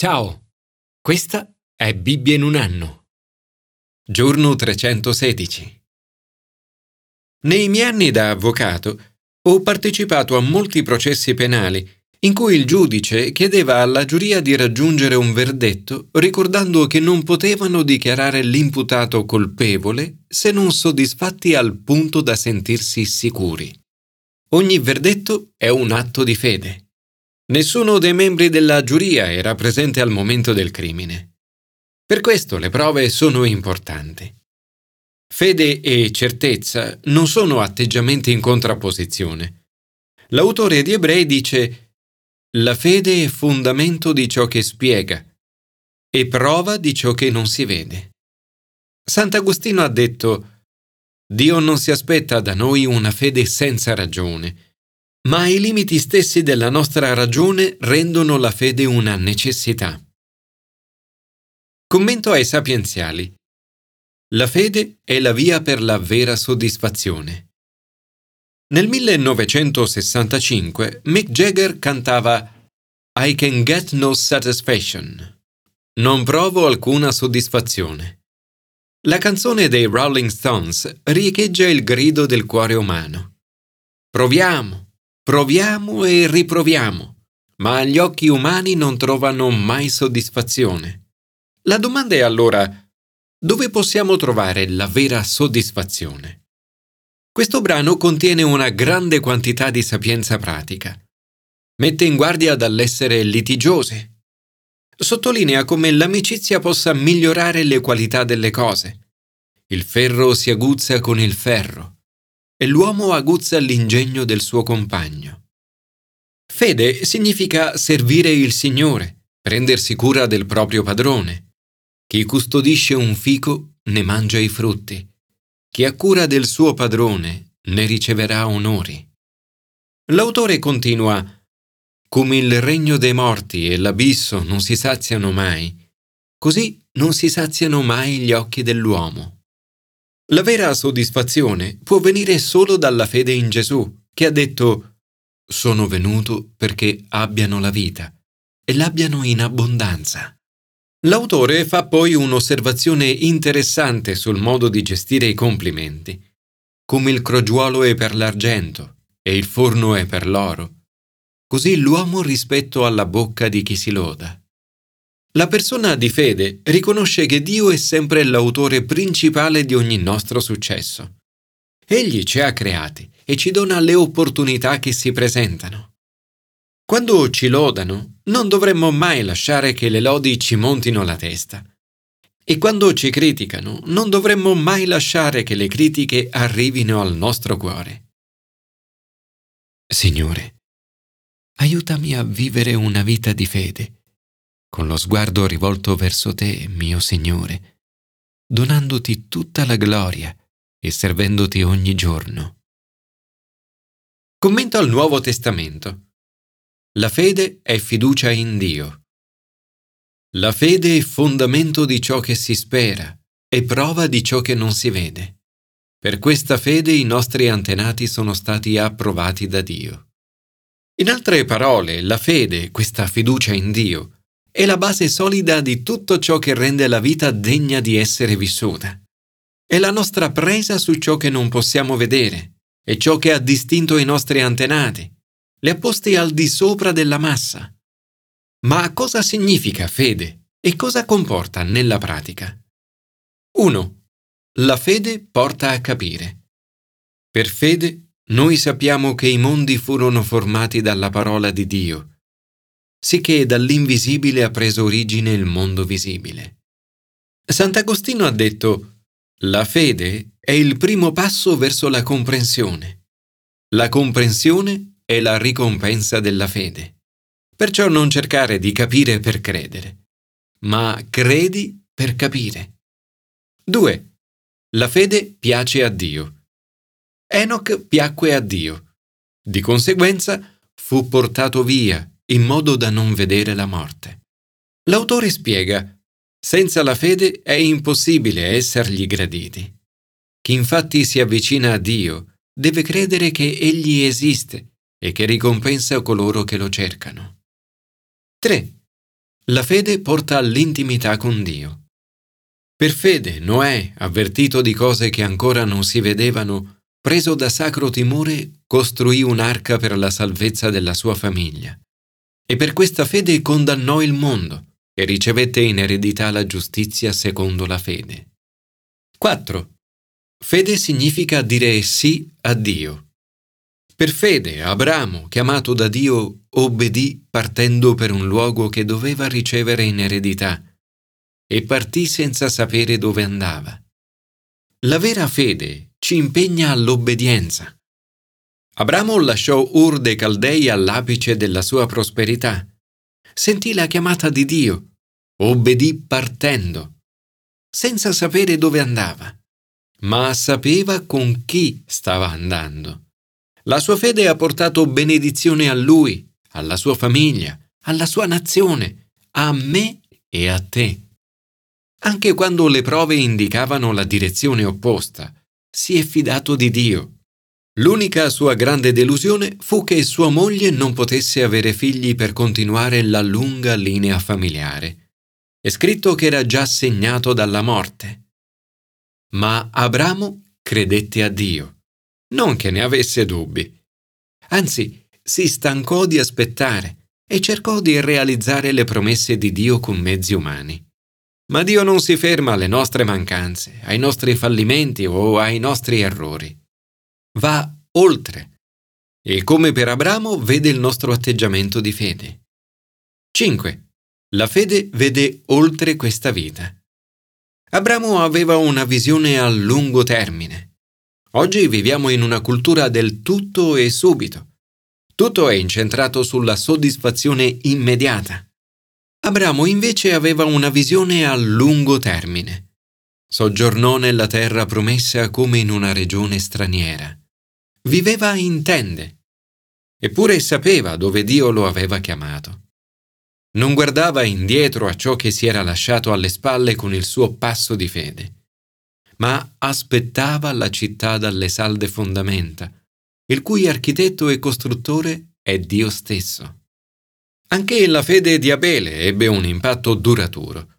Ciao, questa è Bibbia in un anno. Giorno 316. Nei miei anni da avvocato ho partecipato a molti processi penali in cui il giudice chiedeva alla giuria di raggiungere un verdetto ricordando che non potevano dichiarare l'imputato colpevole se non soddisfatti al punto da sentirsi sicuri. Ogni verdetto è un atto di fede. Nessuno dei membri della giuria era presente al momento del crimine. Per questo le prove sono importanti. Fede e certezza non sono atteggiamenti in contrapposizione. L'autore di Ebrei dice La fede è fondamento di ciò che spiega e prova di ciò che non si vede. Sant'Agostino ha detto Dio non si aspetta da noi una fede senza ragione, ma i limiti stessi della nostra ragione rendono la fede una necessità. Commento ai sapienziali. La fede è la via per la vera soddisfazione. Nel 1965 Mick Jagger cantava I can get no satisfaction. Non provo alcuna soddisfazione. La canzone dei Rolling Stones riecheggia il grido del cuore umano. Proviamo, Proviamo e riproviamo, ma gli occhi umani non trovano mai soddisfazione. La domanda è allora, dove possiamo trovare la vera soddisfazione? Questo brano contiene una grande quantità di sapienza pratica. Mette in guardia dall'essere litigiose. Sottolinea come l'amicizia possa migliorare le qualità delle cose. Il ferro si aguzza con il ferro e l'uomo aguzza l'ingegno del suo compagno. Fede significa servire il Signore, prendersi cura del proprio padrone. Chi custodisce un fico ne mangia i frutti. Chi ha cura del suo padrone ne riceverà onori. L'autore continua Come il regno dei morti e l'abisso non si saziano mai, così non si saziano mai gli occhi dell'uomo. La vera soddisfazione può venire solo dalla fede in Gesù, che ha detto Sono venuto perché abbiano la vita e l'abbiano in abbondanza. L'autore fa poi un'osservazione interessante sul modo di gestire i complimenti. Come il crogiuolo è per l'argento e il forno è per l'oro, così l'uomo rispetto alla bocca di chi si loda. La persona di fede riconosce che Dio è sempre l'autore principale di ogni nostro successo. Egli ci ha creati e ci dona le opportunità che si presentano. Quando ci lodano, non dovremmo mai lasciare che le lodi ci montino la testa. E quando ci criticano, non dovremmo mai lasciare che le critiche arrivino al nostro cuore. Signore, aiutami a vivere una vita di fede con lo sguardo rivolto verso te, mio Signore, donandoti tutta la gloria e servendoti ogni giorno. Commento al Nuovo Testamento. La fede è fiducia in Dio. La fede è fondamento di ciò che si spera e prova di ciò che non si vede. Per questa fede i nostri antenati sono stati approvati da Dio. In altre parole, la fede, questa fiducia in Dio, è la base solida di tutto ciò che rende la vita degna di essere vissuta. È la nostra presa su ciò che non possiamo vedere, è ciò che ha distinto i nostri antenati, li ha posti al di sopra della massa. Ma cosa significa fede e cosa comporta nella pratica? 1. La fede porta a capire. Per fede noi sappiamo che i mondi furono formati dalla parola di Dio sicché dall'invisibile ha preso origine il mondo visibile. Sant'Agostino ha detto, la fede è il primo passo verso la comprensione. La comprensione è la ricompensa della fede. Perciò non cercare di capire per credere, ma credi per capire. 2. La fede piace a Dio. Enoch piacque a Dio. Di conseguenza fu portato via in modo da non vedere la morte. L'autore spiega, senza la fede è impossibile essergli graditi. Chi infatti si avvicina a Dio deve credere che Egli esiste e che ricompensa coloro che lo cercano. 3. La fede porta all'intimità con Dio. Per fede Noè, avvertito di cose che ancora non si vedevano, preso da sacro timore, costruì un'arca per la salvezza della sua famiglia. E per questa fede condannò il mondo e ricevette in eredità la giustizia secondo la fede. 4. Fede significa dire sì a Dio. Per fede Abramo, chiamato da Dio, obbedì partendo per un luogo che doveva ricevere in eredità e partì senza sapere dove andava. La vera fede ci impegna all'obbedienza. Abramo lasciò Ur dei Caldei all'apice della sua prosperità. Sentì la chiamata di Dio, obbedì partendo, senza sapere dove andava, ma sapeva con chi stava andando. La sua fede ha portato benedizione a lui, alla sua famiglia, alla sua nazione, a me e a te. Anche quando le prove indicavano la direzione opposta, si è fidato di Dio. L'unica sua grande delusione fu che sua moglie non potesse avere figli per continuare la lunga linea familiare. È scritto che era già segnato dalla morte. Ma Abramo credette a Dio non che ne avesse dubbi. Anzi, si stancò di aspettare e cercò di realizzare le promesse di Dio con mezzi umani. Ma Dio non si ferma alle nostre mancanze, ai nostri fallimenti o ai nostri errori. Va oltre e come per Abramo vede il nostro atteggiamento di fede. 5. La fede vede oltre questa vita. Abramo aveva una visione a lungo termine. Oggi viviamo in una cultura del tutto e subito. Tutto è incentrato sulla soddisfazione immediata. Abramo invece aveva una visione a lungo termine. Soggiornò nella terra promessa come in una regione straniera. Viveva in tende. Eppure sapeva dove Dio lo aveva chiamato. Non guardava indietro a ciò che si era lasciato alle spalle con il suo passo di fede ma aspettava la città dalle salde fondamenta, il cui architetto e costruttore è Dio stesso. Anche la fede di Abele ebbe un impatto duraturo.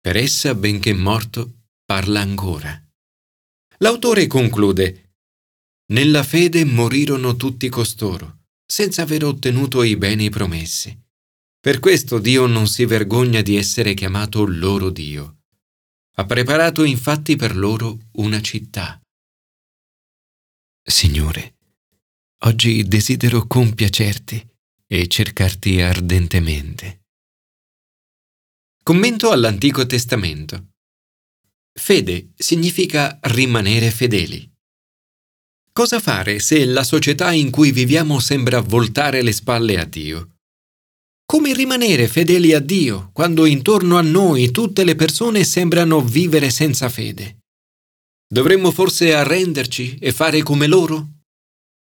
Per essa, benché morto, parla ancora. L'autore conclude Nella fede morirono tutti costoro, senza aver ottenuto i beni promessi. Per questo Dio non si vergogna di essere chiamato loro Dio. Ha preparato infatti per loro una città. Signore, oggi desidero compiacerti e cercarti ardentemente. Commento all'Antico Testamento. Fede significa rimanere fedeli. Cosa fare se la società in cui viviamo sembra voltare le spalle a Dio? Come rimanere fedeli a Dio quando intorno a noi tutte le persone sembrano vivere senza fede? Dovremmo forse arrenderci e fare come loro?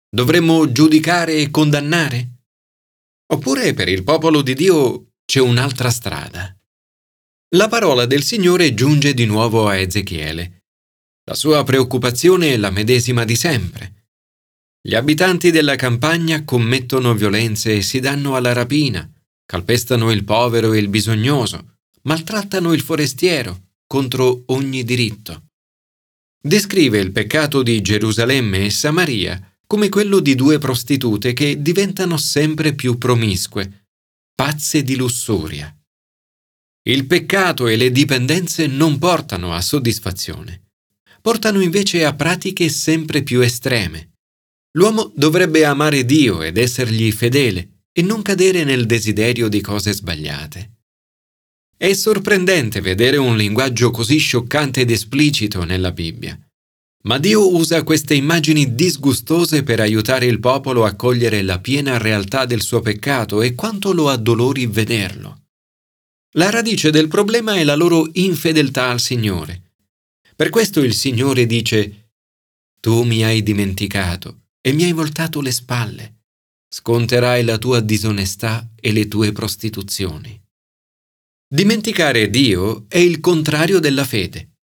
Dovremmo giudicare e condannare? Oppure per il popolo di Dio c'è un'altra strada? La parola del Signore giunge di nuovo a Ezechiele. La sua preoccupazione è la medesima di sempre. Gli abitanti della campagna commettono violenze e si danno alla rapina, calpestano il povero e il bisognoso, maltrattano il forestiero contro ogni diritto. Descrive il peccato di Gerusalemme e Samaria come quello di due prostitute che diventano sempre più promiscue, pazze di lussuria. Il peccato e le dipendenze non portano a soddisfazione, portano invece a pratiche sempre più estreme. L'uomo dovrebbe amare Dio ed essergli fedele, e non cadere nel desiderio di cose sbagliate. È sorprendente vedere un linguaggio così scioccante ed esplicito nella Bibbia. Ma Dio usa queste immagini disgustose per aiutare il popolo a cogliere la piena realtà del suo peccato e quanto lo addolori vederlo. La radice del problema è la loro infedeltà al Signore. Per questo il Signore dice, Tu mi hai dimenticato e mi hai voltato le spalle sconterai la tua disonestà e le tue prostituzioni. Dimenticare Dio è il contrario della fede.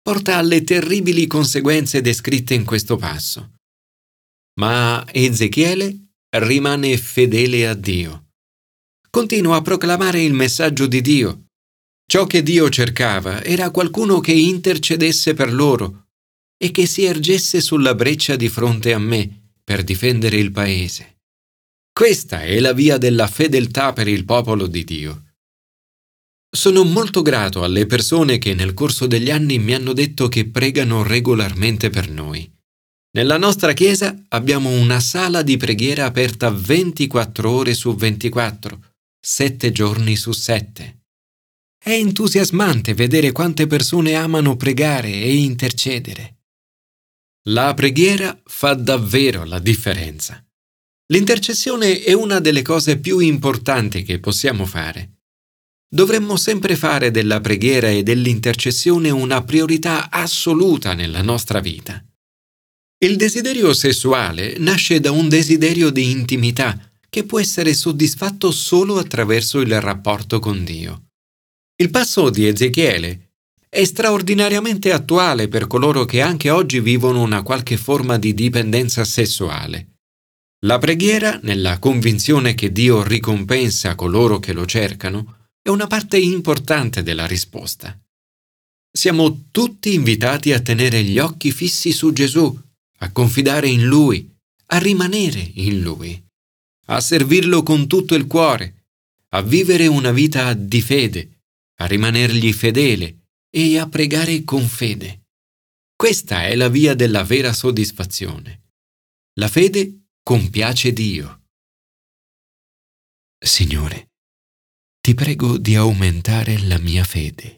Porta alle terribili conseguenze descritte in questo passo. Ma Ezechiele rimane fedele a Dio. continua a proclamare il messaggio di Dio. Ciò che Dio cercava era qualcuno che intercedesse per loro e che si ergesse sulla breccia di fronte a me per difendere il paese. Questa è la via della fedeltà per il popolo di Dio. Sono molto grato alle persone che nel corso degli anni mi hanno detto che pregano regolarmente per noi. Nella nostra chiesa abbiamo una sala di preghiera aperta 24 ore su 24, 7 giorni su 7. È entusiasmante vedere quante persone amano pregare e intercedere. La preghiera fa davvero la differenza. L'intercessione è una delle cose più importanti che possiamo fare. Dovremmo sempre fare della preghiera e dell'intercessione una priorità assoluta nella nostra vita. Il desiderio sessuale nasce da un desiderio di intimità che può essere soddisfatto solo attraverso il rapporto con Dio. Il passo di Ezechiele è straordinariamente attuale per coloro che anche oggi vivono una qualche forma di dipendenza sessuale. La preghiera, nella convinzione che Dio ricompensa coloro che lo cercano, è una parte importante della risposta. Siamo tutti invitati a tenere gli occhi fissi su Gesù, a confidare in Lui, a rimanere in Lui, a servirlo con tutto il cuore, a vivere una vita di fede, a rimanergli fedele e a pregare con fede. Questa è la via della vera soddisfazione. La fede compiace Dio. Signore, ti prego di aumentare la mia fede.